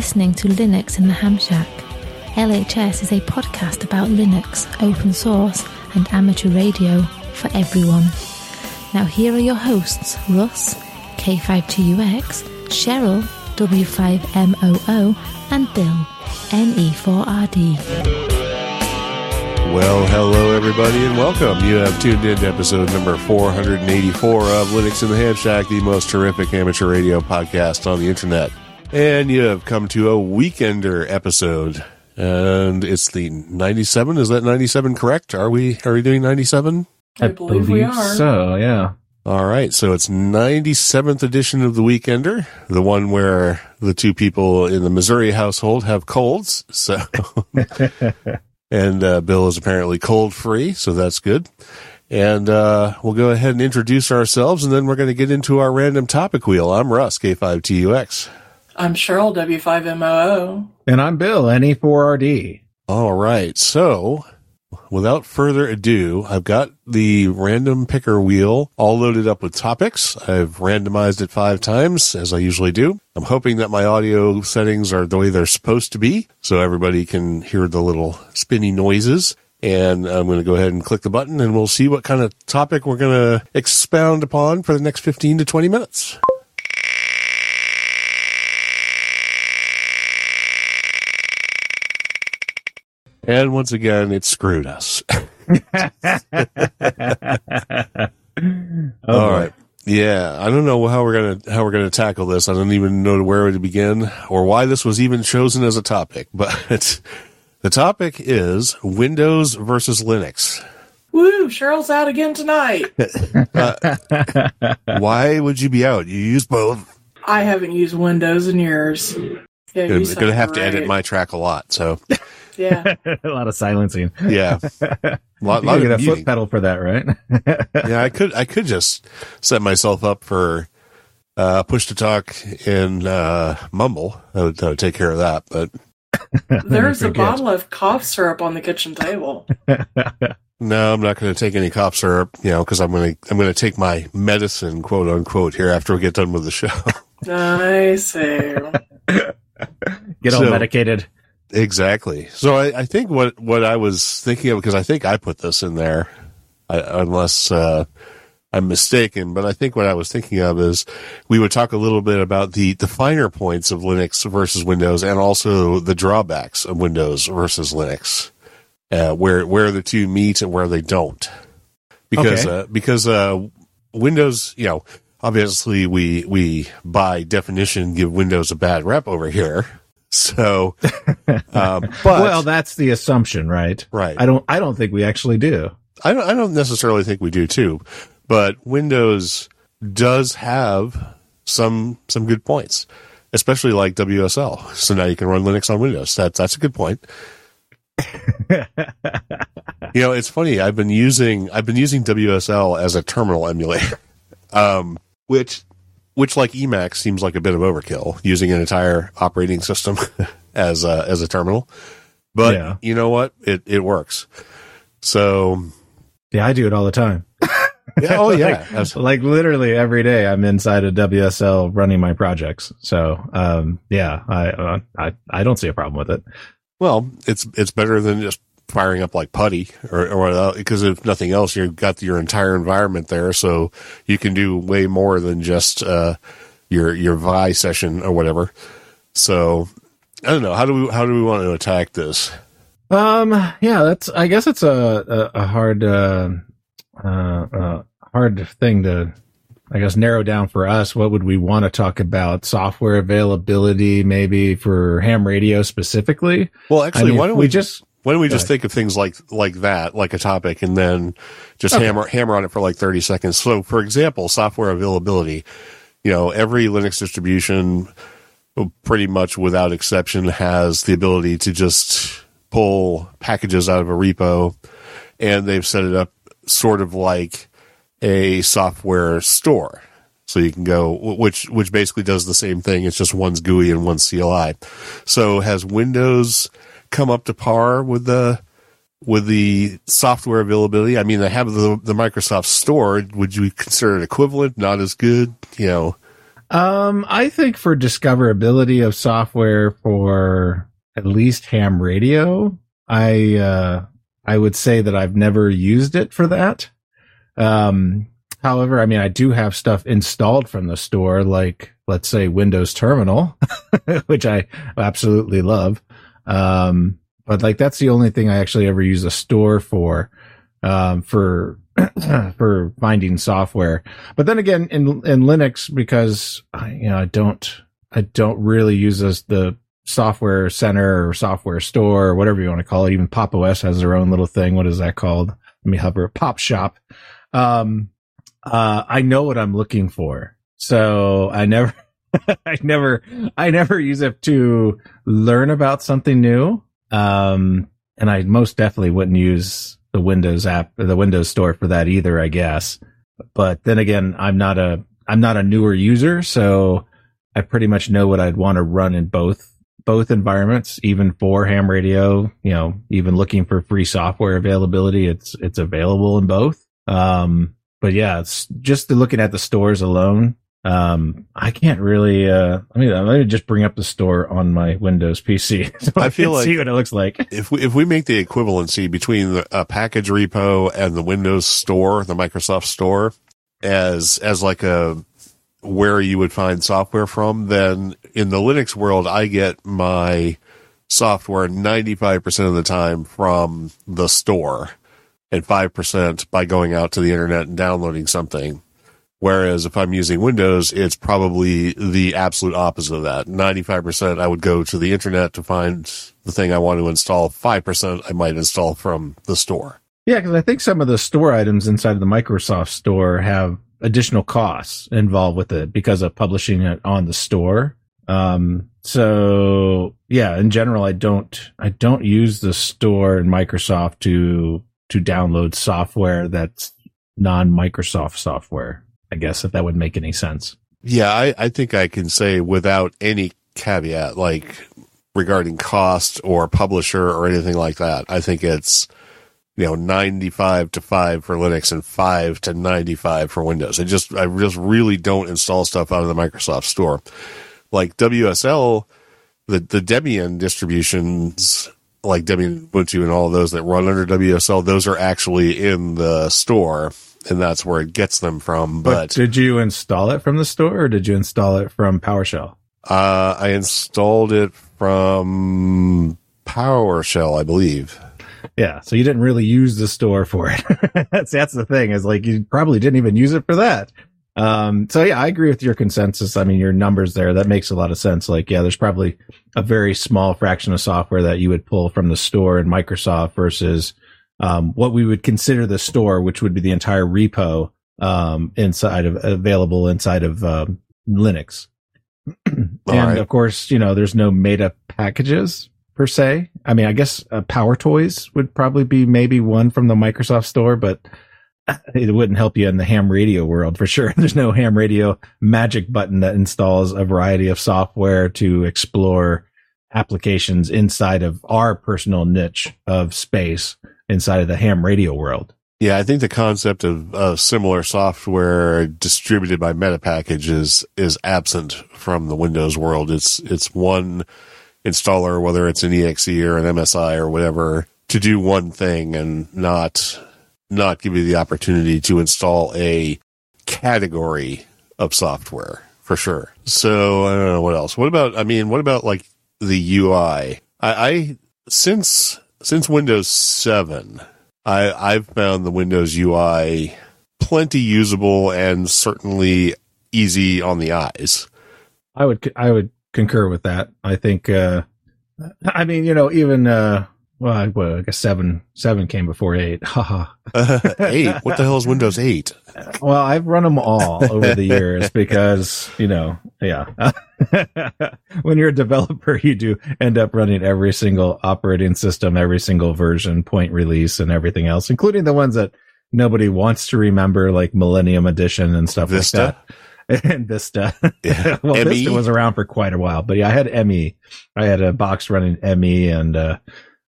Listening to Linux in the Ham Shack. LHS is a podcast about Linux, open source, and amateur radio for everyone. Now, here are your hosts Russ, K5TUX, Cheryl, W5MOO, and Bill, E NE4RD. Well, hello everybody and welcome. You have tuned in to episode number 484 of Linux in the Ham Shack, the most terrific amateur radio podcast on the internet. And you have come to a weekender episode. And it's the 97. Is that 97 correct? Are we are we doing 97? I, believe, we are. so. Yeah. All right, so it's 97th edition of the Weekender, the one where the two people in the Missouri household have colds. So, and uh, Bill is apparently cold free, so that's good. And uh, we'll go ahead and introduce ourselves, and then we're going to get into our random topic wheel. I'm Russ, K5TUX. I'm Cheryl, W5MOO. And I'm Bill, NE4RD. All right, so without further ado, I've got the random picker wheel all loaded up with topics. I've randomized it five times, as I usually do. I'm hoping that my audio settings are the way they're supposed to be, so everybody can hear the little spinny noises. And I'm going to go ahead and click the button, and we'll see what kind of topic we're going to expound upon for the next 15 to 20 minutes. And once again, it screwed us. Oh, All right. Yeah, I don't know how we're gonna how we're gonna tackle this. I don't even know where to begin or why this was even chosen as a topic. But the topic is Windows versus Linux. Woo, Cheryl's out again tonight. Uh, why would you be out? You use both. I haven't used Windows in years. Yeah, you I'm gonna have to edit my track a lot. So Yeah, a lot of silencing. yeah, a lot, You lot gotta get a foot pedal for that, right? Yeah, I could I could just set myself up for uh, push to talk in uh, Mumble. That would, that would take care of that. But there's a bottle of cough syrup on the kitchen table. No, I'm not going to take any cough syrup, you know, because I'm going to I'm going to take my medicine, quote unquote, here after we get done with the show. I see. Get all So- medicated. Exactly. So I, I think what what I was thinking of because I think I put this in there, I, unless uh, I'm mistaken. But I think what I was thinking of is we would talk a little bit about the the finer points of Linux versus Windows, and also the drawbacks of Windows versus Linux, uh, where where the two meet and where they don't. Because Okay. uh, because uh, Windows, you know, obviously we we by definition give Windows a bad rep over here. So, um, but well, that's the assumption, right? right, I don't. I don't think we actually do. I don't I don't necessarily think we do too, but Windows does have some some good points, especially like WSL. So now you can run Linux on Windows. That's that's a good point. you know, it's funny. I've been using I've been using WSL as a terminal emulator, um, which which like Emacs seems like a bit of overkill using an entire operating system as a, as a terminal. But Yeah. you know what? It it works. So Yeah, I do it all the time. yeah, oh yeah, Like- Like literally every day, I'm inside a WSL running my projects. So, um, yeah, I, uh, I, I don't see a problem with it. Well, it's it's better than just firing up like PuTTY or or because if nothing else, you've got your entire environment there, so you can do way more than just uh, your your Vi session or whatever. So I don't know how do we how do we want to attack this? Um, yeah, that's, I guess it's a, a, a hard, uh, uh, uh, hard thing to, I guess, narrow down for us. What would we want to talk about? Software availability, maybe for ham radio specifically? Well, I actually, mean, why don't we we just, Why don't we just think of things like like that, like a topic, and then just Okay. hammer hammer on it for like thirty seconds? So, for example, software availability. you know, every Linux distribution, uh, pretty much without exception, has the ability to just pull packages out of a repo, and they've set it up sort of like a software store. So you can go, which which basically does the same thing. It's just one's GUI and one's CLI. So has Windows come up to par with the with the software availability? I mean, they have the, the Microsoft Store. Would you consider it equivalent? Not as good, you know? Um, I think for discoverability of software for at least ham radio, I uh, I would say that I've never used it for that. Um, however, I mean, I do have stuff installed from the store, like let's say Windows Terminal, which I absolutely love. Um, but like that's the only thing I actually ever use a store for, um, for, for finding software. But then again, in, in Linux, because I, you know, I don't, I don't really use this, the software center or software store or whatever you want to call it. Even Pop OS has their own little thing. What is that called? Let me hover Pop Shop. Um, uh, I know what I'm looking for. So I never, I never, I never use it to learn about something new. Um, and I most definitely wouldn't use the Windows app, the Windows store for that either, I guess. But then again, I'm not a, I'm not a newer user, so I pretty much know what I'd want to run in both, both environments, even for ham radio, you know, even looking for free software availability. It's, it's available in both. Um, but yeah, it's just looking at the stores alone. Um, I can't really. Uh, I mean, let me just bring up the store on my Windows PC. So I, I feel like see what it looks like. If we if we make the equivalency between the, a package repo and the Windows Store, the Microsoft Store, as as like a where you would find software from, then in the Linux world, I get my software 95% of the time from the store and 5% by going out to the internet and downloading something. Whereas if I'm using Windows, it's probably the absolute opposite of that. 95% I would go to the internet to find the thing I want to install. 5% I might install from the store. Yeah, because I think some of the store items inside of the Microsoft store have additional costs involved with it because of publishing it on the store. Um, so yeah, in general, I don't, I don't use the store in Microsoft to, to download software that's non Microsoft software. I guess if that would make any sense. Yeah, I, I think I can say without any caveat, like regarding cost or publisher or anything like that. I think it's, you know, 95 to 5 for Linux and 5 to 95 for Windows. I just, I just really don't install stuff out of the Microsoft store. Like WSL, the, the Debian distributions, like Debian Ubuntu and all those that run under WSL, those are actually in the store and that's where it gets them from. But, but, did you install it from the store or did you install it from PowerShell? Uh, I installed it from PowerShell, I believe. Yeah, so you didn't really use the store for it. that's that's the thing is like you probably didn't even use it for that. Um, so yeah, I agree with your consensus. I mean, your numbers there that makes a lot of sense. Like, yeah, there's probably a very small fraction of software that you would pull from the store in Microsoft versus um, what we would consider the store, which would be the entire repo um, inside of available inside of um, Linux. and right. of course, you know, there's no meta packages per se. I mean, I guess uh, PowerToys would probably be maybe one from the Microsoft store, but it wouldn't help you in the ham radio world for sure. There's no ham radio magic button that installs a variety of software to explore applications inside of our personal niche of space inside of the ham radio world. Yeah, I think the concept of, of similar software distributed by Metapackage is is absent from the Windows world. It's it's one installer, whether it's an exe or an MSI or whatever, to do one thing and not not give you the opportunity to install a category of software for sure. So I don't know what else. What about I mean, what about like the UI? I, I since since Windows 7, I, I've found the Windows UI plenty usable and certainly easy on the eyes. I would I would concur with that. I think uh I mean, you know, even uh well, I, well, I guess seven seven came before eight. Haha. eight. What the hell is Windows 8? well, I've run them all over the years because you know, yeah. when you're a developer, you do end up running every single operating system, every single version, point release, and everything else, including the ones that nobody wants to remember, like Millennium Edition and stuff Vista. like that. And Vista. Yeah. well, ME? Vista was around for quite a while, but yeah, I had ME. I had a box running ME and, uh,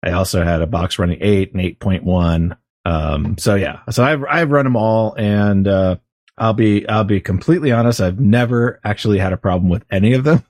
I also had a box running eight and 8.1. Um, so yeah, so I've, I've run them all and, uh, I'll be, I'll be completely honest. I've never actually had a problem with any of them.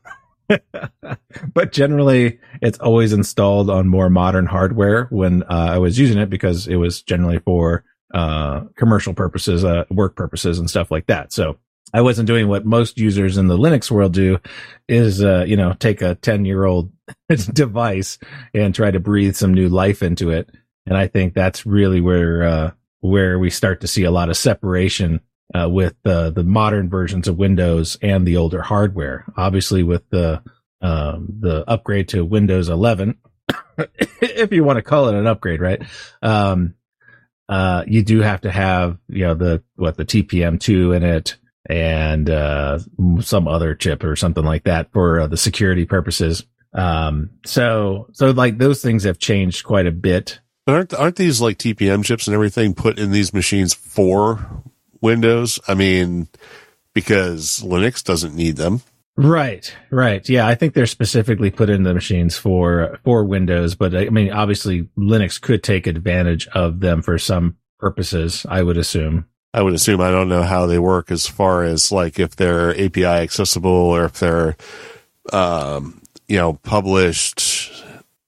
but generally it's always installed on more modern hardware when, uh, I was using it because it was generally for, uh, commercial purposes, uh, work purposes and stuff like that. So I wasn't doing what most users in the Linux world do is, uh, you know, take a 10 year old device and try to breathe some new life into it. And I think that's really where, uh, where we start to see a lot of separation, uh, with, uh, the modern versions of Windows and the older hardware. Obviously with the, um, the upgrade to Windows 11, if you want to call it an upgrade, right? Um, uh, you do have to have, you know, the, what the TPM2 in it and, uh, some other chip or something like that for uh, the security purposes. Um, so, so like those things have changed quite a bit. But aren't, aren't these like TPM chips and everything put in these machines for Windows? I mean, because Linux doesn't need them. Right, right. Yeah, I think they're specifically put in the machines for for Windows, but I mean, obviously Linux could take advantage of them for some purposes. I would assume. I would assume I don't know how they work as far as like if they're API accessible or if they're, um, you know, published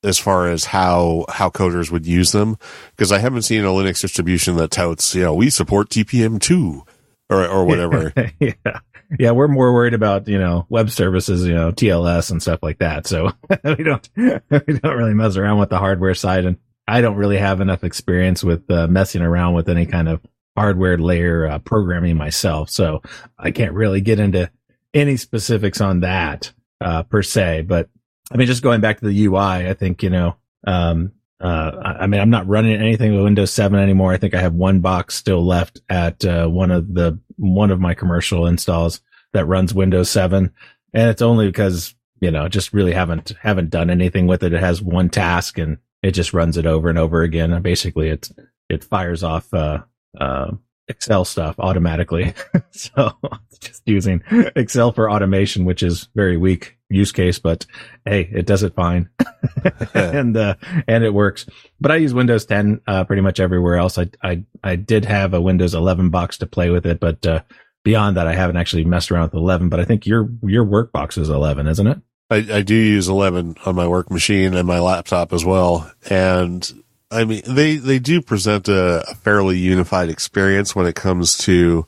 as far as how how coders would use them because I haven't seen a Linux distribution that touts you know we support TPM two or or whatever. yeah. Yeah, we're more worried about, you know, web services, you know, TLS and stuff like that. So we don't, we don't really mess around with the hardware side. And I don't really have enough experience with uh, messing around with any kind of hardware layer uh, programming myself. So I can't really get into any specifics on that, uh, per se. But I mean, just going back to the UI, I think, you know, um, uh, I mean, I'm not running anything with Windows 7 anymore. I think I have one box still left at, uh, one of the, one of my commercial installs that runs Windows 7. And it's only because, you know, just really haven't, haven't done anything with it. It has one task and it just runs it over and over again. And basically it's, it fires off, uh, uh, Excel stuff automatically. so just using Excel for automation, which is very weak use case, but hey, it does it fine. and, uh, and it works. But I use Windows 10, uh, pretty much everywhere else. I, I, I did have a Windows 11 box to play with it, but, uh, beyond that, I haven't actually messed around with 11, but I think your, your work box is 11, isn't it? I, I do use 11 on my work machine and my laptop as well. And I mean, they, they do present a, a fairly unified experience when it comes to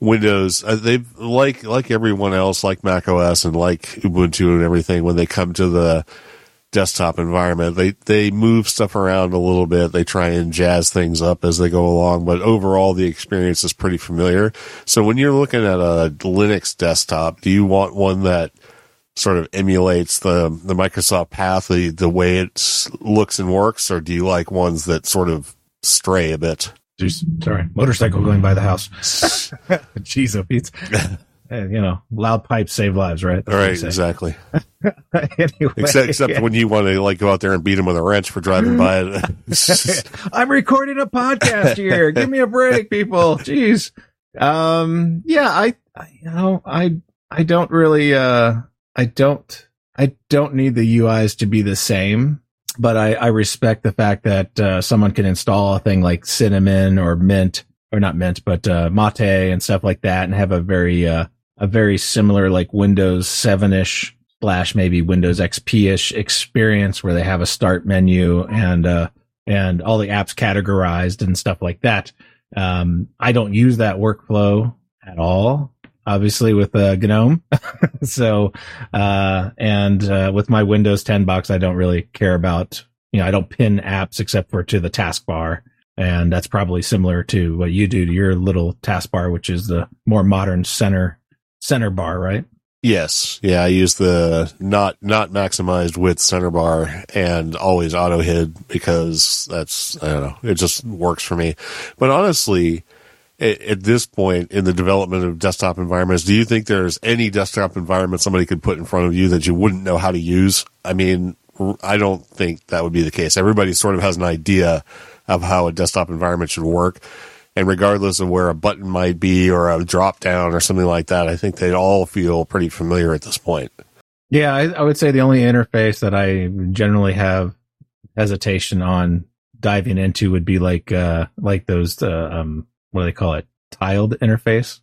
Windows. Uh, they like, like everyone else, like Mac OS and like Ubuntu and everything, when they come to the desktop environment, they, they move stuff around a little bit. They try and jazz things up as they go along, but overall the experience is pretty familiar. So when you're looking at a Linux desktop, do you want one that sort of emulates the the Microsoft path, the the way it looks and works, or do you like ones that sort of stray a bit? Jeez, sorry, motorcycle going by the house. Jeez, oh. You know, loud pipes save lives, right? That's right, exactly. anyway, Except except when you want to like go out there and beat them with a wrench for driving by it. I'm recording a podcast here. Give me a break, people. Jeez. Um, yeah, I, I, you know, I, I don't really, uh, I don't, I don't need the UIs to be the same, but I, I respect the fact that, uh, someone can install a thing like Cinnamon or Mint, or not Mint, but, uh, Mate and stuff like that and have a very, uh, a very similar like Windows 7-ish slash maybe Windows XP-ish experience where they have a start menu and, uh, and all the apps categorized and stuff like that. Um, I don't use that workflow at all, obviously with uh, GNOME. so, uh, and, uh, with my Windows 10 box, I don't really care about, you know, I don't pin apps except for to the taskbar. And that's probably similar to what you do to your little taskbar, which is the more modern center, center bar, right? Yes, yeah, I use the not not maximized width center bar and always auto hid because that's I don't know it just works for me. But honestly, at, at this point in the development of desktop environments, do you think there's any desktop environment somebody could put in front of you that you wouldn't know how to use? I mean, I don't think that would be the case. Everybody sort of has an idea of how a desktop environment should work. And regardless of where a button might be or a drop down or something like that, I think they'd all feel pretty familiar at this point. Yeah, I, I would say the only interface that I generally have hesitation on diving into would be like uh like those uh, um what do they call it tiled interface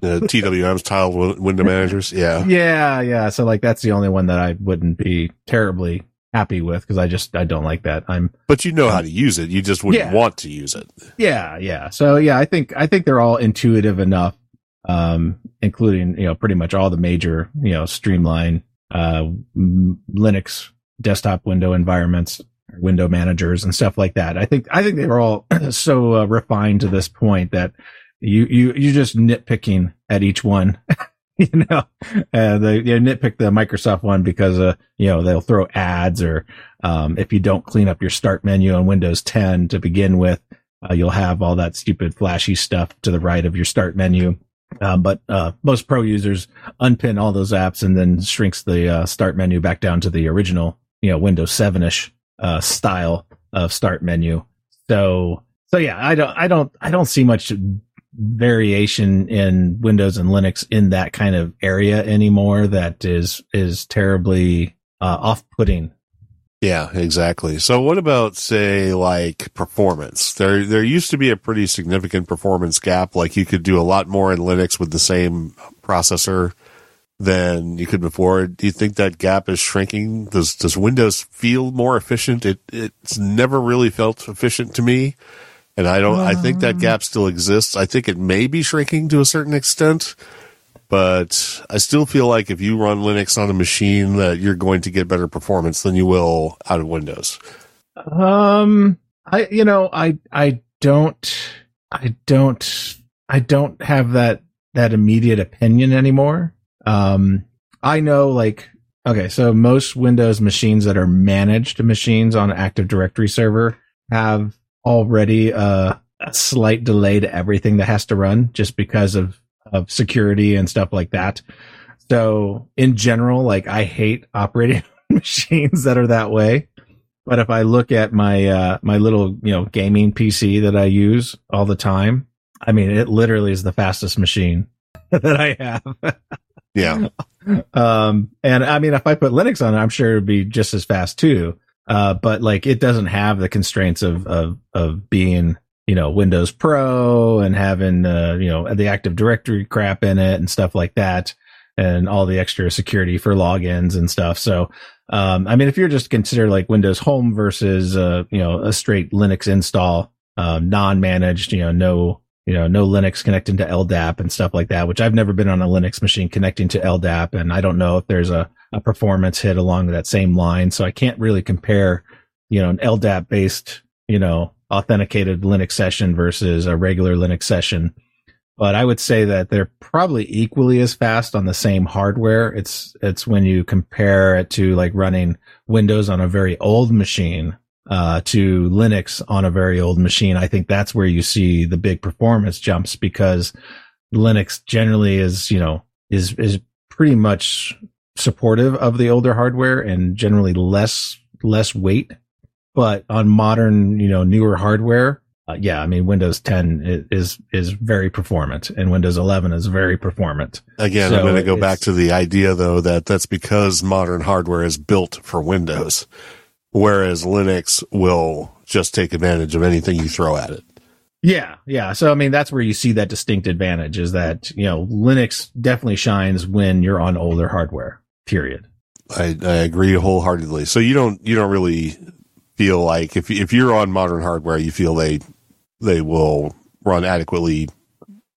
The TWM's tiled window managers, yeah, yeah yeah so like that's the only one that i wouldn't be terribly happy with because I just I don't like that. I'm but you know how to use it. You just wouldn't Yeah. want to use it. yeah yeah. So yeah, I think I think they're all intuitive enough, um, including you know pretty much all the major you know streamline uh m- Linux desktop window environments, window managers and stuff like that. I think I think they're all so uh, refined to this point that you you you're just nitpicking at each one. you know, uh, they you nitpick the Microsoft one because, uh, you know, they'll throw ads or, um, if you don't clean up your start menu on Windows 10 to begin with, uh, you'll have all that stupid flashy stuff to the right of your start menu. Uh, but, uh, most pro users unpin all those apps and then shrinks the, uh, start menu back down to the original, you know, Windows 7-ish, uh, style of start menu. So, so yeah, I don't, I don't, I don't see much variation in Windows and Linux in that kind of area anymore that is is terribly uh, off-putting. Yeah, exactly. So what about say like performance? There there used to be a pretty significant performance gap. Like you could do a lot more in Linux with the same processor than you could before. Do you think that gap is shrinking? Does does Windows feel more efficient? It it's never really felt efficient to me. And I don't I think that gap still exists. I think it may be shrinking to a certain extent. But I still feel like if you run Linux on a machine that you're going to get better performance than you will out of Windows. Um, I you know I I don't I don't I don't have that that immediate opinion anymore. Um, I know like okay, so most Windows machines that are managed machines on Active Directory server have already uh, a slight delay to everything that has to run just because of of security and stuff like that. So in general, like I hate operating machines that are that way. But if I look at my uh my little, you know, gaming PC that I use all the time, I mean it literally is the fastest machine that I have. Yeah. um and I mean if I put Linux on it, I'm sure it'd be just as fast too. Uh but like it doesn't have the constraints of of of being you know Windows Pro and having uh, you know the Active Directory crap in it and stuff like that, and all the extra security for logins and stuff. So, um, I mean, if you're just consider like Windows Home versus uh, you know a straight Linux install, um, non-managed, you know, no you know no Linux connecting to LDAP and stuff like that, which I've never been on a Linux machine connecting to LDAP, and I don't know if there's a a performance hit along that same line, so I can't really compare, you know, an LDAP based, you know, authenticated Linux session versus a regular Linux session. But I would say that they're probably equally as fast on the same hardware. It's, it's when you compare it to like running Windows on a very old machine, uh, to Linux on a very old machine. I think that's where you see the big performance jumps because Linux generally is, you know, is, is pretty much supportive of the older hardware and generally less, less weight but on modern, you know, newer hardware, uh, yeah, I mean, Windows 10 i- is is very performant, and Windows 11 is very performant. Again, So I'm going to go back to the idea though that that's because modern hardware is built for Windows, whereas Linux will just take advantage of anything you throw at it. Yeah, yeah. So I mean, that's where you see that distinct advantage is that you know Linux definitely shines when you're on older hardware. Period. I, I agree wholeheartedly. So you don't you don't really feel like if if you're on modern hardware, you feel they they will run adequately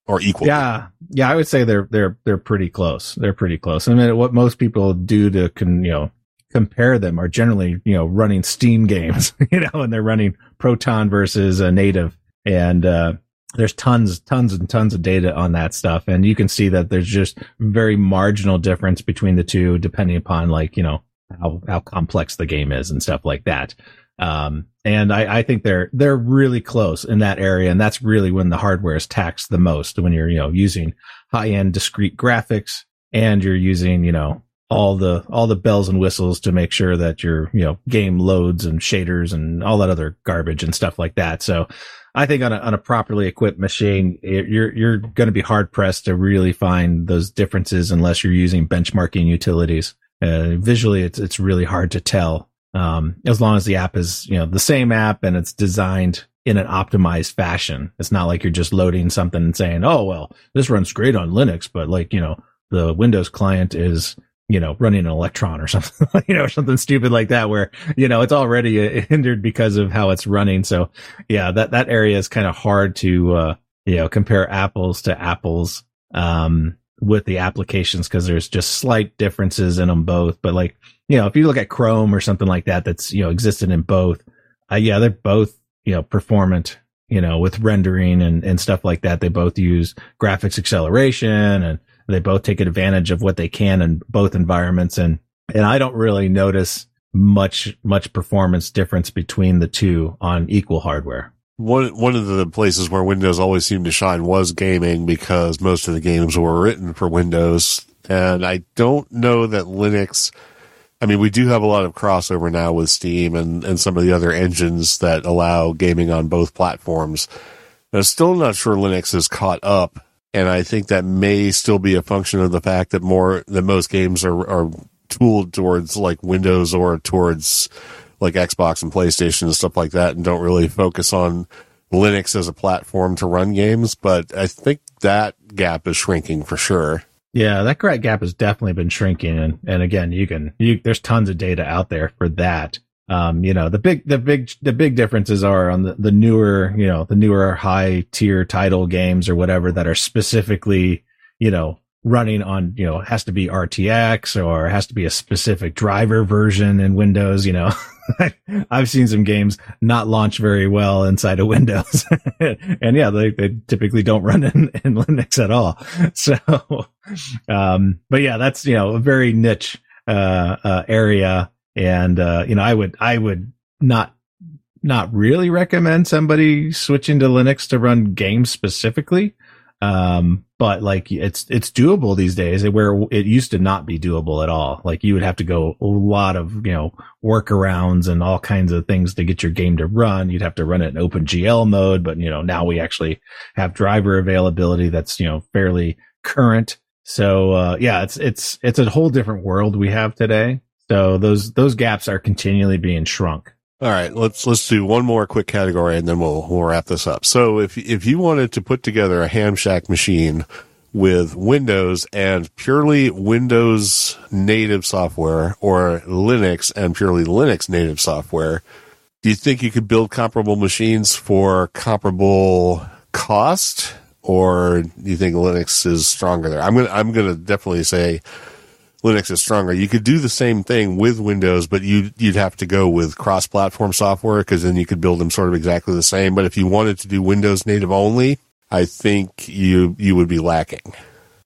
or equally. Yeah, yeah. I would say they're they're they're pretty close. They're pretty close. I mean, what most people do to can you know compare them are generally you know running Steam games, you know, and they're running Proton versus a native, and uh there's tons, tons and tons of data on that stuff. And you can see that there's just very marginal difference between the two, depending upon like, you know, how, how complex the game is and stuff like that. Um, and I, I think they're, they're really close in that area. And that's really when the hardware is taxed the most when you're, you know, using high end discrete graphics and you're using, you know, all the all the bells and whistles to make sure that your you know game loads and shaders and all that other garbage and stuff like that. So I think on a on a properly equipped machine, you're you're going to be hard pressed to really find those differences unless you're using benchmarking utilities. Uh, visually, it's it's really hard to tell. Um, as long as the app is you know the same app and it's designed in an optimized fashion. It's not like you're just loading something and saying, "Oh well, this runs great on Linux," but like you know the Windows client is you know, running an Electron or something, you know, something stupid like that where, you know, it's already uh, hindered because of how it's running. So yeah, that, that area is kind of hard to, uh, you know, compare apples to apples, um, with the applications because there's just slight differences in them both. But like, you know, if you look at Chrome or something like that, that's, you know, existed in both, uh, yeah, they're both, you know, performant, you know, with rendering and, and stuff like that. They both use graphics acceleration and, they both take advantage of what they can in both environments. And, and I don't really notice much, much performance difference between the two on equal hardware. One, one of the places where Windows always seemed to shine was gaming because most of the games were written for Windows. And I don't know that Linux, I mean, we do have a lot of crossover now with Steam and, and some of the other engines that allow gaming on both platforms. I'm still not sure Linux is caught up and I think that may still be a function of the fact that more that most games are are tooled towards like Windows or towards like Xbox and PlayStation and stuff like that, and don't really focus on Linux as a platform to run games. But I think that gap is shrinking for sure. Yeah, that gap has definitely been shrinking, and and again, you can you there's tons of data out there for that. Um, you know, the big, the big, the big differences are on the, the newer, you know, the newer high tier title games or whatever that are specifically, you know, running on, you know, has to be RTX or has to be a specific driver version in Windows, you know. I've seen some games not launch very well inside of Windows. and yeah, they, they typically don't run in, in Linux at all. So, um, but yeah, that's, you know, a very niche, uh, uh, area and, uh, you know, I would, I would not, not really recommend somebody switching to Linux to run games specifically. Um, but like it's, it's doable these days where it used to not be doable at all. Like you would have to go a lot of, you know, workarounds and all kinds of things to get your game to run. You'd have to run it in OpenGL mode, but you know, now we actually have driver availability that's, you know, fairly current. So, uh, yeah, it's, it's, it's a whole different world we have today. So those those gaps are continually being shrunk. All right, let's let's do one more quick category and then we'll we'll wrap this up. So if if you wanted to put together a Ham Shack machine with Windows and purely Windows native software or Linux and purely Linux native software, do you think you could build comparable machines for comparable cost or do you think Linux is stronger there? I'm going to I'm going to definitely say Linux is stronger. You could do the same thing with Windows, but you you'd have to go with cross-platform software because then you could build them sort of exactly the same. But if you wanted to do Windows native only, I think you you would be lacking.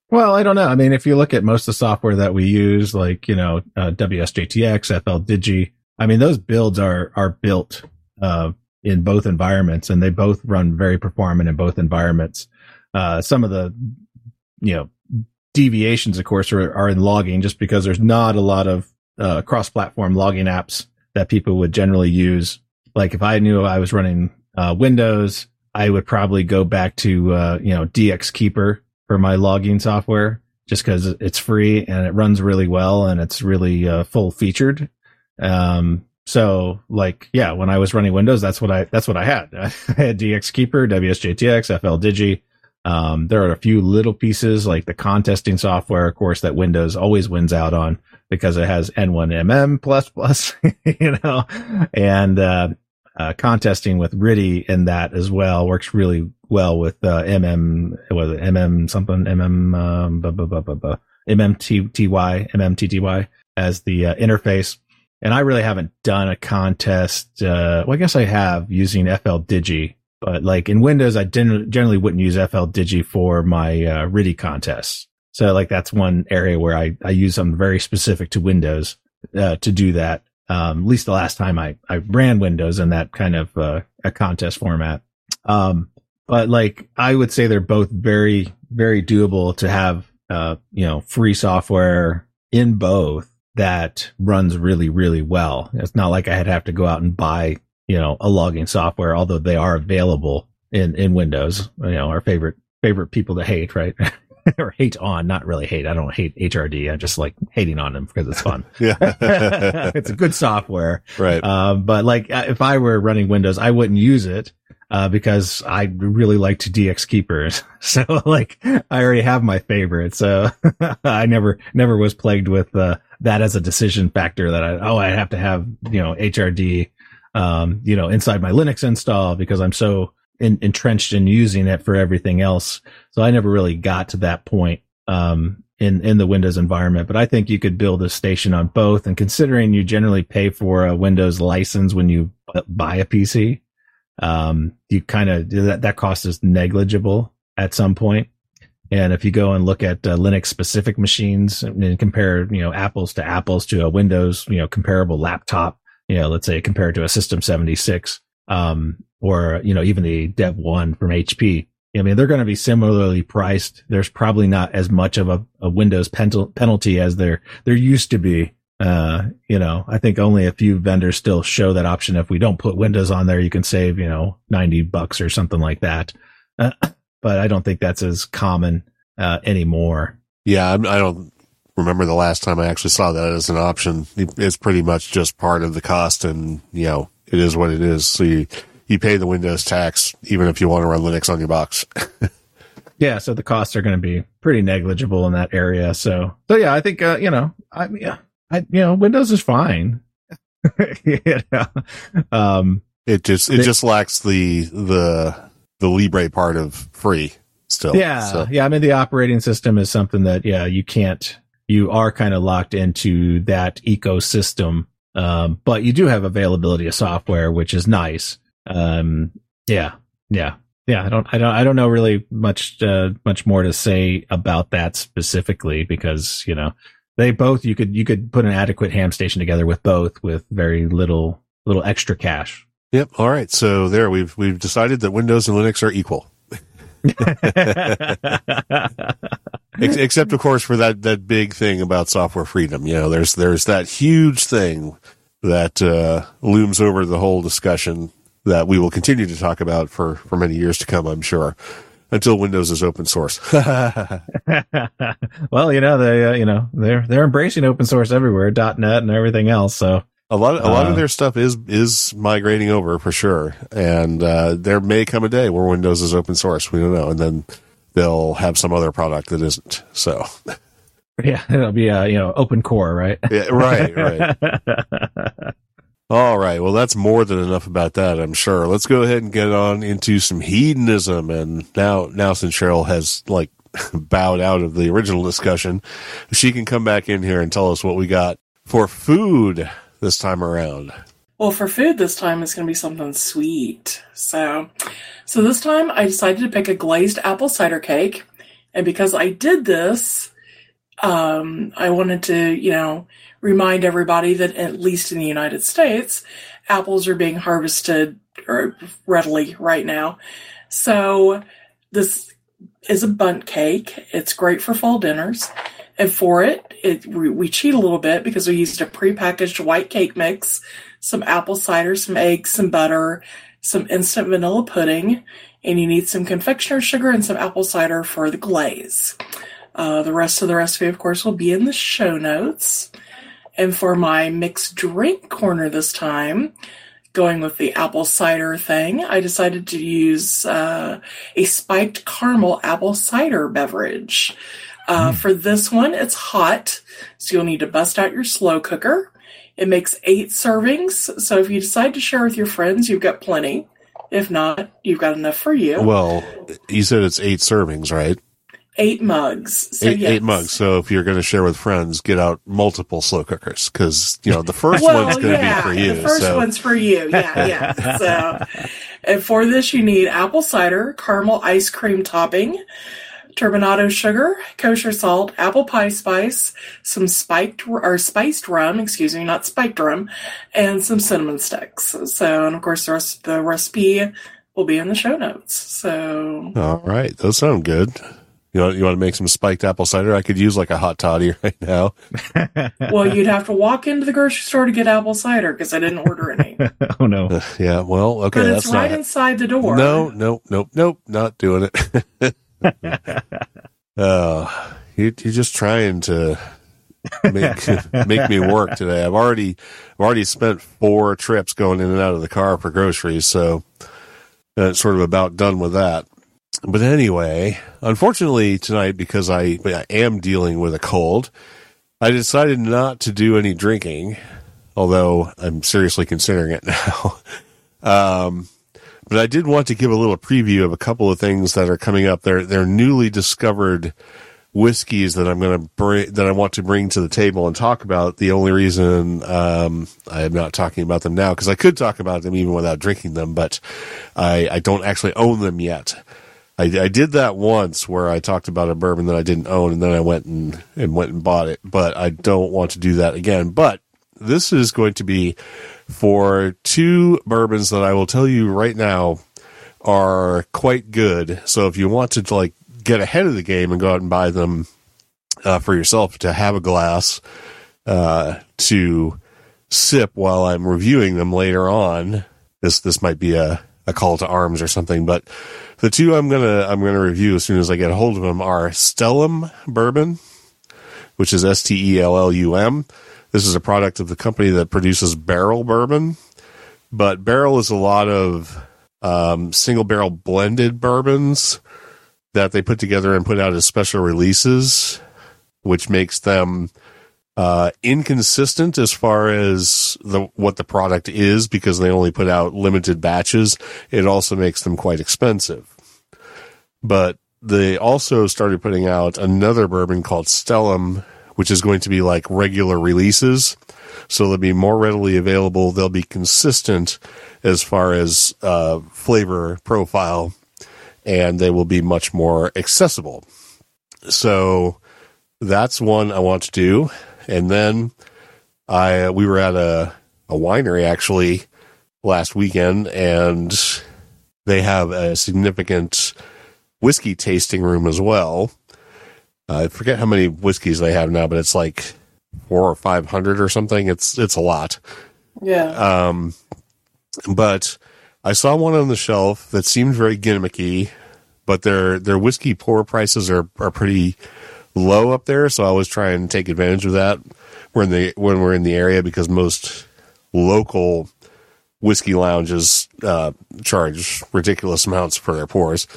Well, I don't know. I mean, if you look at most of the software that we use, like you know uh, WSJTX, FLDigi, I mean those builds are are built uh, in both environments, and they both run very performant in both environments. Uh, some of the you know deviations, of course, are, are in logging just because there's not a lot of uh, cross-platform logging apps that people would generally use. Like if I knew I was running uh, Windows, I would probably go back to uh, you know DXKeeper for my logging software just because it's free and it runs really well and it's really uh, full featured. Um, so like, yeah, when I was running Windows, that's what I, that's what I had. I had DXKeeper, WSJTX, FLDigi, um, there are a few little pieces like the contesting software, of course, that Windows always wins out on because it has N1MM plus plus, you know, and, uh, uh, contesting with RTTY in that as well works really well with, uh, MM, was it MM something, MM, um, bu- bu- bu- bu- bu- MMTTY, MMTTY as the uh, interface. And I really haven't done a contest. Uh, well, I guess I have using FLDigi but like in Windows, I gen- generally wouldn't use FLDigi for my uh, RTTY contests. So like that's one area where I, I use something very specific to Windows uh, to do that. Um, at least the last time I, I ran Windows in that kind of uh, a contest format. Um, but like I would say they're both very, very doable to have, uh, you know, free software in both that runs really, really well. It's not like I had to have to go out and buy, you know, a logging software, although they are available in, in Windows, you know, our favorite, favorite people to hate, right? or hate on, not really hate. I don't hate HRD. I just like hating on them because it's fun. yeah. it's a good software. right. Um, but like uh, if I were running Windows, I wouldn't use it. Uh, because I really like to DX keepers. So like I already have my favorite. So I never, never was plagued with, uh, that as a decision factor that I, oh, I have to have, you know, HRD, um, you know, inside my Linux install because I'm so in, entrenched in using it for everything else. So I never really got to that point, um, in, in the Windows environment, but I think you could build a station on both. And considering you generally pay for a Windows license when you buy a PC, um, you kind of that, that cost is negligible at some point. And if you go and look at uh, Linux specific machines and compare, you know, apples to apples to a Windows, you know, comparable laptop, you know, let's say compared to a System 76, um, or, you know, even the Dev One from HP, I mean, they're going to be similarly priced. There's probably not as much of a, a Windows penalty as there, there used to be. Uh, you know, I think only a few vendors still show that option. If we don't put Windows on there, you can save, you know, 90 bucks or something like that. Uh, but I don't think that's as common, uh, anymore. Yeah. I don't remember the last time I actually saw that as an option. It's pretty much just part of the cost and, you know, it is what it is. So you, you pay the Windows tax, even if you want to run Linux on your box. yeah. So the costs are going to be pretty negligible in that area. So, so yeah, I think, uh, you know, I, yeah, I, you know, Windows is fine. you know? um, it just, it they, just lacks the, the, the Libre part of free still. Yeah. So. Yeah. I mean, the operating system is something that, yeah, you can't, you are kind of locked into that ecosystem. Um, but you do have availability of software, which is nice. Um, yeah. Yeah. Yeah. I don't, I don't, I don't know really much, uh, much more to say about that specifically because, you know, they both you could you could put an adequate ham station together with both with very little little extra cash. Yep. All right. So there we've we've decided that Windows and Linux are equal. Except of course for that that big thing about software freedom. You know, there's there's that huge thing that uh, looms over the whole discussion that we will continue to talk about for for many years to come. I'm sure until Windows is open source. well, you know they uh, you know they're they're embracing open source everywhere, .NET and everything else. So a lot of, a lot uh, of their stuff is is migrating over for sure, and uh, there may come a day where Windows is open source. We don't know, and then they'll have some other product that isn't. So. Yeah, it'll be a you know open core, right? Yeah, right, right. All right. Well, that's more than enough about that, I'm sure. Let's go ahead and get on into some hedonism. And now, now since Cheryl has like bowed out of the original discussion, she can come back in here and tell us what we got for food this time around. Well, for food this time, it's going to be something sweet. So, so this time I decided to pick a glazed apple cider cake. And because I did this, um, I wanted to, you know, remind everybody that at least in the United States, apples are being harvested readily right now. So this is a Bundt cake. It's great for fall dinners. And for it, it we cheat a little bit because we used a prepackaged white cake mix, some apple cider, some eggs, some butter, some instant vanilla pudding, and you need some confectioner's sugar and some apple cider for the glaze. Uh, the rest of the recipe, of course, will be in the show notes. And for my mixed drink corner this time, going with the apple cider thing, I decided to use uh, a spiked caramel apple cider beverage. Uh, mm. For this one, it's hot, so you'll need to bust out your slow cooker. It makes eight servings, so if you decide to share with your friends, you've got plenty. If not, you've got enough for you. Well, you said it's eight servings, right? eight mugs. So eight, yes. eight, mugs. So if you're going to share with friends, get out multiple slow cookers because you know the first well, one's going to yeah, be for you. The first so. one's for you. Yeah, yeah. so And for this, you need apple cider, caramel ice cream topping, turbinado sugar, kosher salt, apple pie spice, some spiked or spiced rum, excuse me, not spiked rum, and some cinnamon sticks. So, and of course, the, rest, the recipe will be in the show notes. So, All right. Those sound good. You want, you want to make some spiked apple cider? I could use like a hot toddy right now. well, you'd have to walk into the grocery store to get apple cider because I didn't order any. oh no. Uh, yeah. Well, okay. but that's it's right not, inside the door. No, no, nope, nope. Not doing it. uh, you, you're just trying to make make me work today. I've already I've already spent four trips going in and out of the car for groceries, so uh, sort of about done with that. But anyway, unfortunately tonight because I, I am dealing with a cold, I decided not to do any drinking, although I'm seriously considering it now. um, but I did want to give a little preview of a couple of things that are coming up. They're they're newly discovered whiskeys that I'm going to bring that I want to bring to the table and talk about. The only reason um, I am not talking about them now because I could talk about them even without drinking them, but I, I don't actually own them yet. I, I did that once where I talked about a bourbon that I didn't own, and then I went and, and went and bought it. But I don't want to do that again. But this is going to be for two bourbons that I will tell you right now are quite good. So if you want to like get ahead of the game and go out and buy them uh, for yourself to have a glass uh, to sip while I'm reviewing them later on, this this might be a, a call to arms or something. But the two I'm gonna I'm gonna review as soon as I get a hold of them are Stellum Bourbon, which is S T E L L U M. This is a product of the company that produces Barrell Bourbon, but Barrell is a lot of um, single barrel blended bourbons that they put together and put out as special releases, which makes them uh, inconsistent as far as the what the product is because they only put out limited batches. It also makes them quite expensive. But they also started putting out another bourbon called Stellum, which is going to be like regular releases. So they'll be more readily available. They'll be consistent as far as uh, flavor profile, and they will be much more accessible. So that's one I want to do. And then I we were at a, a winery actually last weekend, and they have a significant whiskey tasting room as well. I forget how many whiskeys they have now, but it's like four or five hundred or something. It's it's a lot. Yeah. Um, but I saw one on the shelf that seemed very gimmicky, but their their whiskey pour prices are are pretty low up there. So I was trying to take advantage of that when the when we're in the area because most local whiskey lounges uh, charge ridiculous amounts for their pours.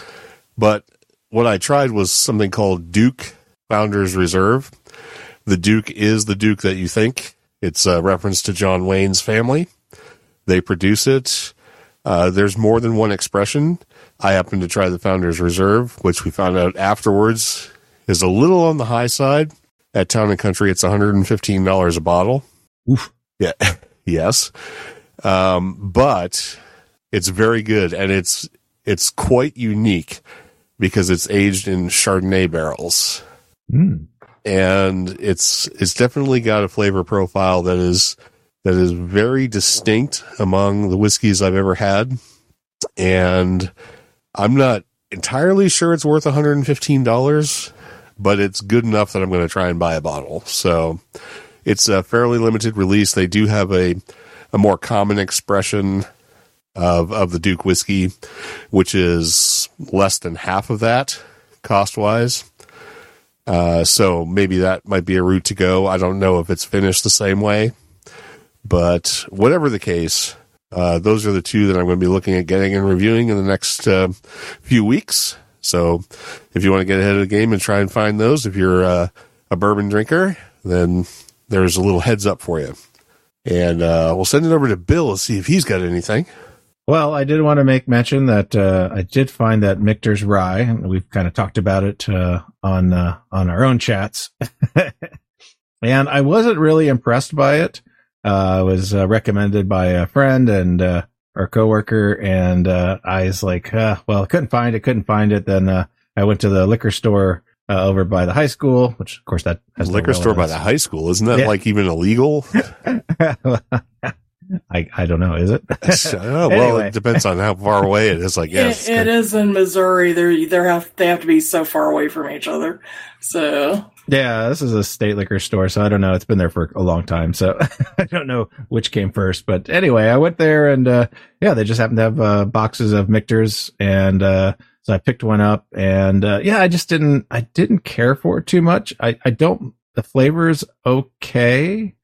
But what I tried was something called Duke Founders Reserve. The Duke is the Duke that you think. It's a reference to John Wayne's family. They produce it. Uh, there's more than one expression. I happened to try the Founders Reserve, which we found out afterwards is a little on the high side. At Town and Country, it's $115 a bottle. Oof. Yeah. yes. Um, but it's very good and it's, it's quite unique because it's aged in Chardonnay barrels Mm. and it's, it's definitely got a flavor profile that is, that is very distinct among the whiskeys I've ever had. And I'm not entirely sure it's worth $115, but it's good enough that I'm going to try and buy a bottle. So it's a fairly limited release. They do have a, a more common expression of, of the Duke whiskey, which is less than half of that cost wise. Uh, so maybe that might be a route to go. I don't know if it's finished the same way, but whatever the case, uh, those are the two that I'm going to be looking at getting and reviewing in the next uh, few weeks. So if you want to get ahead of the game and try and find those, if you're uh, a bourbon drinker, then there's a little heads up for you. And uh, we'll send it over to Bill to see if he's got anything. Well, I did want to make mention that uh, I did find that Michter's rye, and we've kind of talked about it uh, on uh, on our own chats, and I wasn't really impressed by it. Uh, it was uh, recommended by a friend, and uh, our coworker, and uh, I was like, uh, well, couldn't find it, couldn't find it. Then uh, I went to the liquor store uh, over by the high school, which of course that has no Liquor store by the high school. Isn't that Yeah. like even illegal? I I don't know, is it? Oh, well, Anyway. it depends on how far away it is. Like, yes. it, it is in Missouri. They're they have they have to be so far away from each other. So Yeah, this is a state liquor store, so I don't know. It's been there for a long time, so I don't know which came first. But anyway, I went there and uh yeah, they just happened to have uh, boxes of Michters, and uh so I picked one up, and uh yeah, I just didn't I didn't care for it too much. I I don't the flavor's okay,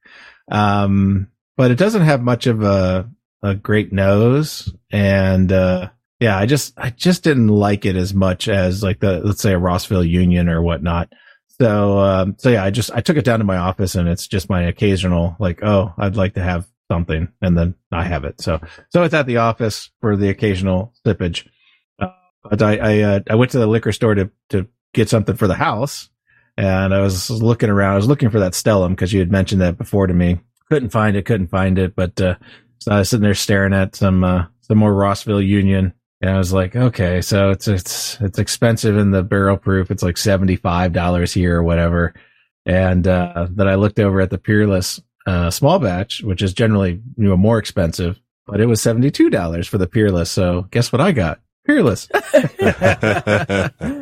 um, but it doesn't have much of a a great nose, and uh yeah, I just I just didn't like it as much as like the let's say a Rossville Union or whatnot. So, um, so yeah, I just, I took it down to my office and it's just my occasional, like, oh, I'd like to have something. And then I have it. So, so it's at the office for the occasional sippage. Uh, but I, I, uh, I went to the liquor store to, to get something for the house and I was looking around. I was looking for that Stellum because you had mentioned that before to me. Couldn't find it, couldn't find it. But, uh, so I was sitting there staring at some, uh, some more Rossville Union. And I was like, okay, so it's it's it's expensive in the barrel proof. It's like seventy five dollars here or whatever. And uh, then I looked over at the Peerless uh, small batch, which is generally you know more expensive, but it was seventy two dollars for the Peerless. So guess what I got? Peerless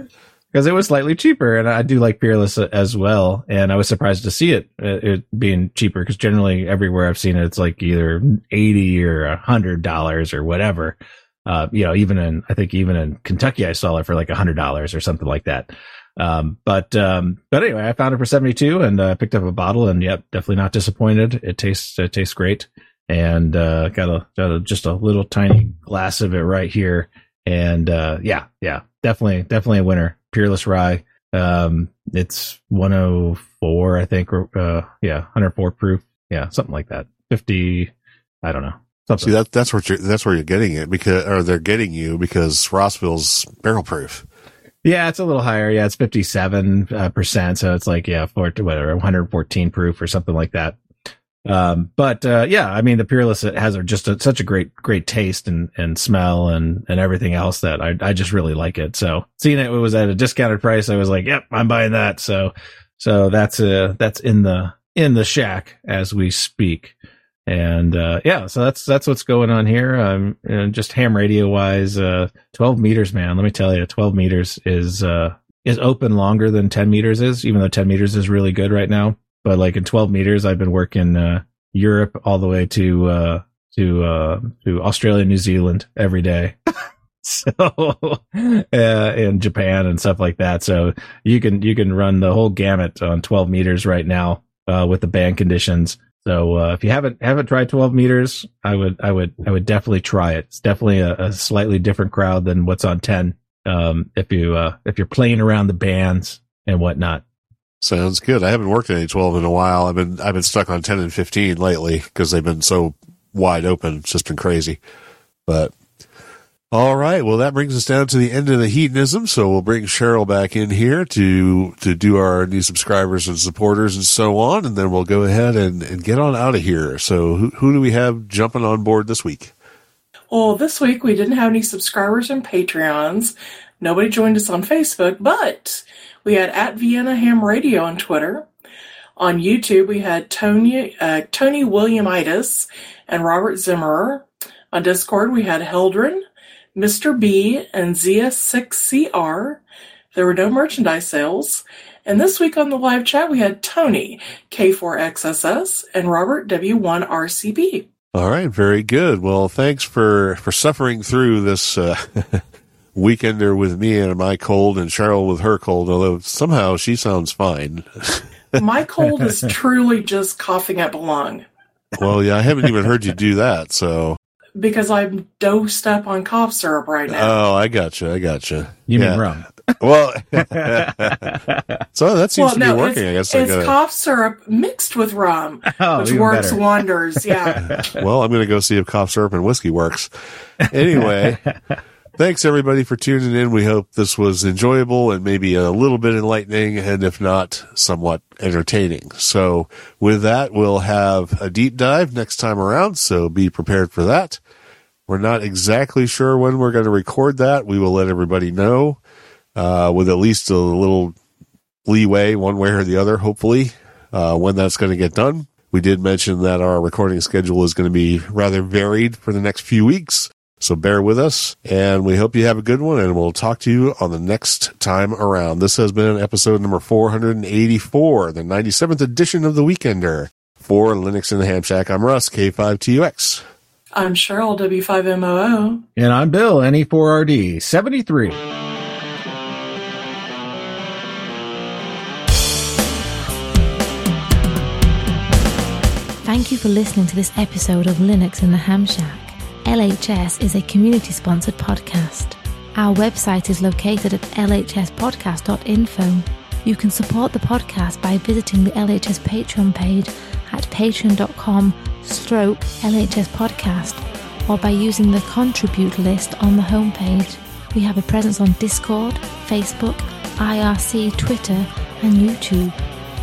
because it was slightly cheaper, and I do like Peerless as well. And I was surprised to see it uh, it being cheaper because generally everywhere I've seen it, it's like either eighty or a hundred dollars or whatever. Uh, you know, even in I think even in Kentucky, I saw it for like a hundred dollars or something like that. Um, but um, but anyway, I found it for seventy two and uh, picked up a bottle, and yep, definitely not disappointed. It tastes it tastes great, and uh, got a got a, just a little tiny glass of it right here, and uh, yeah, yeah, definitely definitely a winner. Peerless Rye. Um, it's 104, I think, or uh, yeah, 104 proof, yeah, something like that. 50, I don't know. Something. See that that's what you're that's where you're getting it because or they're getting you because Rossville's barrel proof. Yeah, it's a little higher. Yeah, it's 57 uh, percent. So it's like, yeah, for whatever, 114 proof or something like that. Um, but, uh, yeah, I mean, the Peerless has just a, such a great, great taste and, and smell and, and everything else that I, I just really like it. So seeing it was at a discounted price, I was like, yep, I'm buying that. So, so that's, uh, that's in the, in the shack as we speak. And, uh, yeah, so that's, that's what's going on here. Um, and just ham radio wise, uh, 12 meters, man. Let me tell you, 12 meters is, uh, is open longer than 10 meters is, even though 10 meters is really good right now. But like in 12 meters, I've been working, uh, Europe all the way to, uh, to, uh, to Australia, New Zealand every day. so, uh, in Japan and stuff like that. So you can, you can run the whole gamut on 12 meters right now, uh, with the band conditions. So, uh, if you haven't, haven't tried 12 meters, I would, I would, I would definitely try it. It's definitely a, a slightly different crowd than what's on 10. Um, if you, uh, if you're playing around the bands and whatnot. Sounds good. I haven't worked in any 12 in a while. I've been I've been stuck on 10 and 15 lately because they've been so wide open. It's just been crazy. But all right, well that brings us down to the end of the hedonism. So we'll bring Cheryl back in here to to do our new subscribers and supporters and so on, and then we'll go ahead and, and get on out of here. So who who do we have jumping on board this week? Well, this week we didn't have any subscribers and Patreons. Nobody joined us on Facebook, but we had at Vienna Ham Radio on Twitter. On YouTube, we had Tony, uh, Tony Williamitis and Robert Zimmerer. On Discord, we had Heldren, Mr. B, and Zia6CR. There were no merchandise sales. And this week on the live chat, we had Tony, K4XSS, and Robert W1RCB. All right, very good. Well, thanks for for suffering through this uh, weekender with me and my cold, and Cheryl with her cold. Although somehow she sounds fine. My cold is truly just coughing up a lung Well, yeah, I haven't even heard you do that. So, because I'm dosed up on cough syrup right now. oh, I gotcha, I gotcha. You Yeah. mean rum? Well, so that seems well, to be working. I it's, guess I it's gotta. cough syrup mixed with rum, Oh, which works better. wonders. Yeah. well, I'm going to go see if cough syrup and whiskey works. Anyway, thanks everybody for tuning in. We hope this was enjoyable and maybe a little bit enlightening, and if not, somewhat entertaining. So, with that, we'll have a deep dive next time around. So, be prepared for that. We're not exactly sure when we're going to record that. We will let everybody know uh, with at least a little leeway, one way or the other, hopefully, uh, when that's going to get done. We did mention that our recording schedule is going to be rather varied for the next few weeks. So bear with us and we hope you have a good one and we'll talk to you on the next time around. This has been episode number 484, the 97th edition of the Weekender. For Linux in the Ham Shack, I'm Russ, K5TUX. I'm Cheryl, W5MOO. And I'm Bill, NE4RD 73. Thank you for listening to this episode of Linux in the Ham Shack. LHS is a community sponsored podcast. Our website is located at lhspodcast.info. You can support the podcast by visiting the LHS Patreon page at patreon.com stroke LHS podcast or by using the contribute list on the homepage. We have a presence on Discord, Facebook, IRC, Twitter, and YouTube.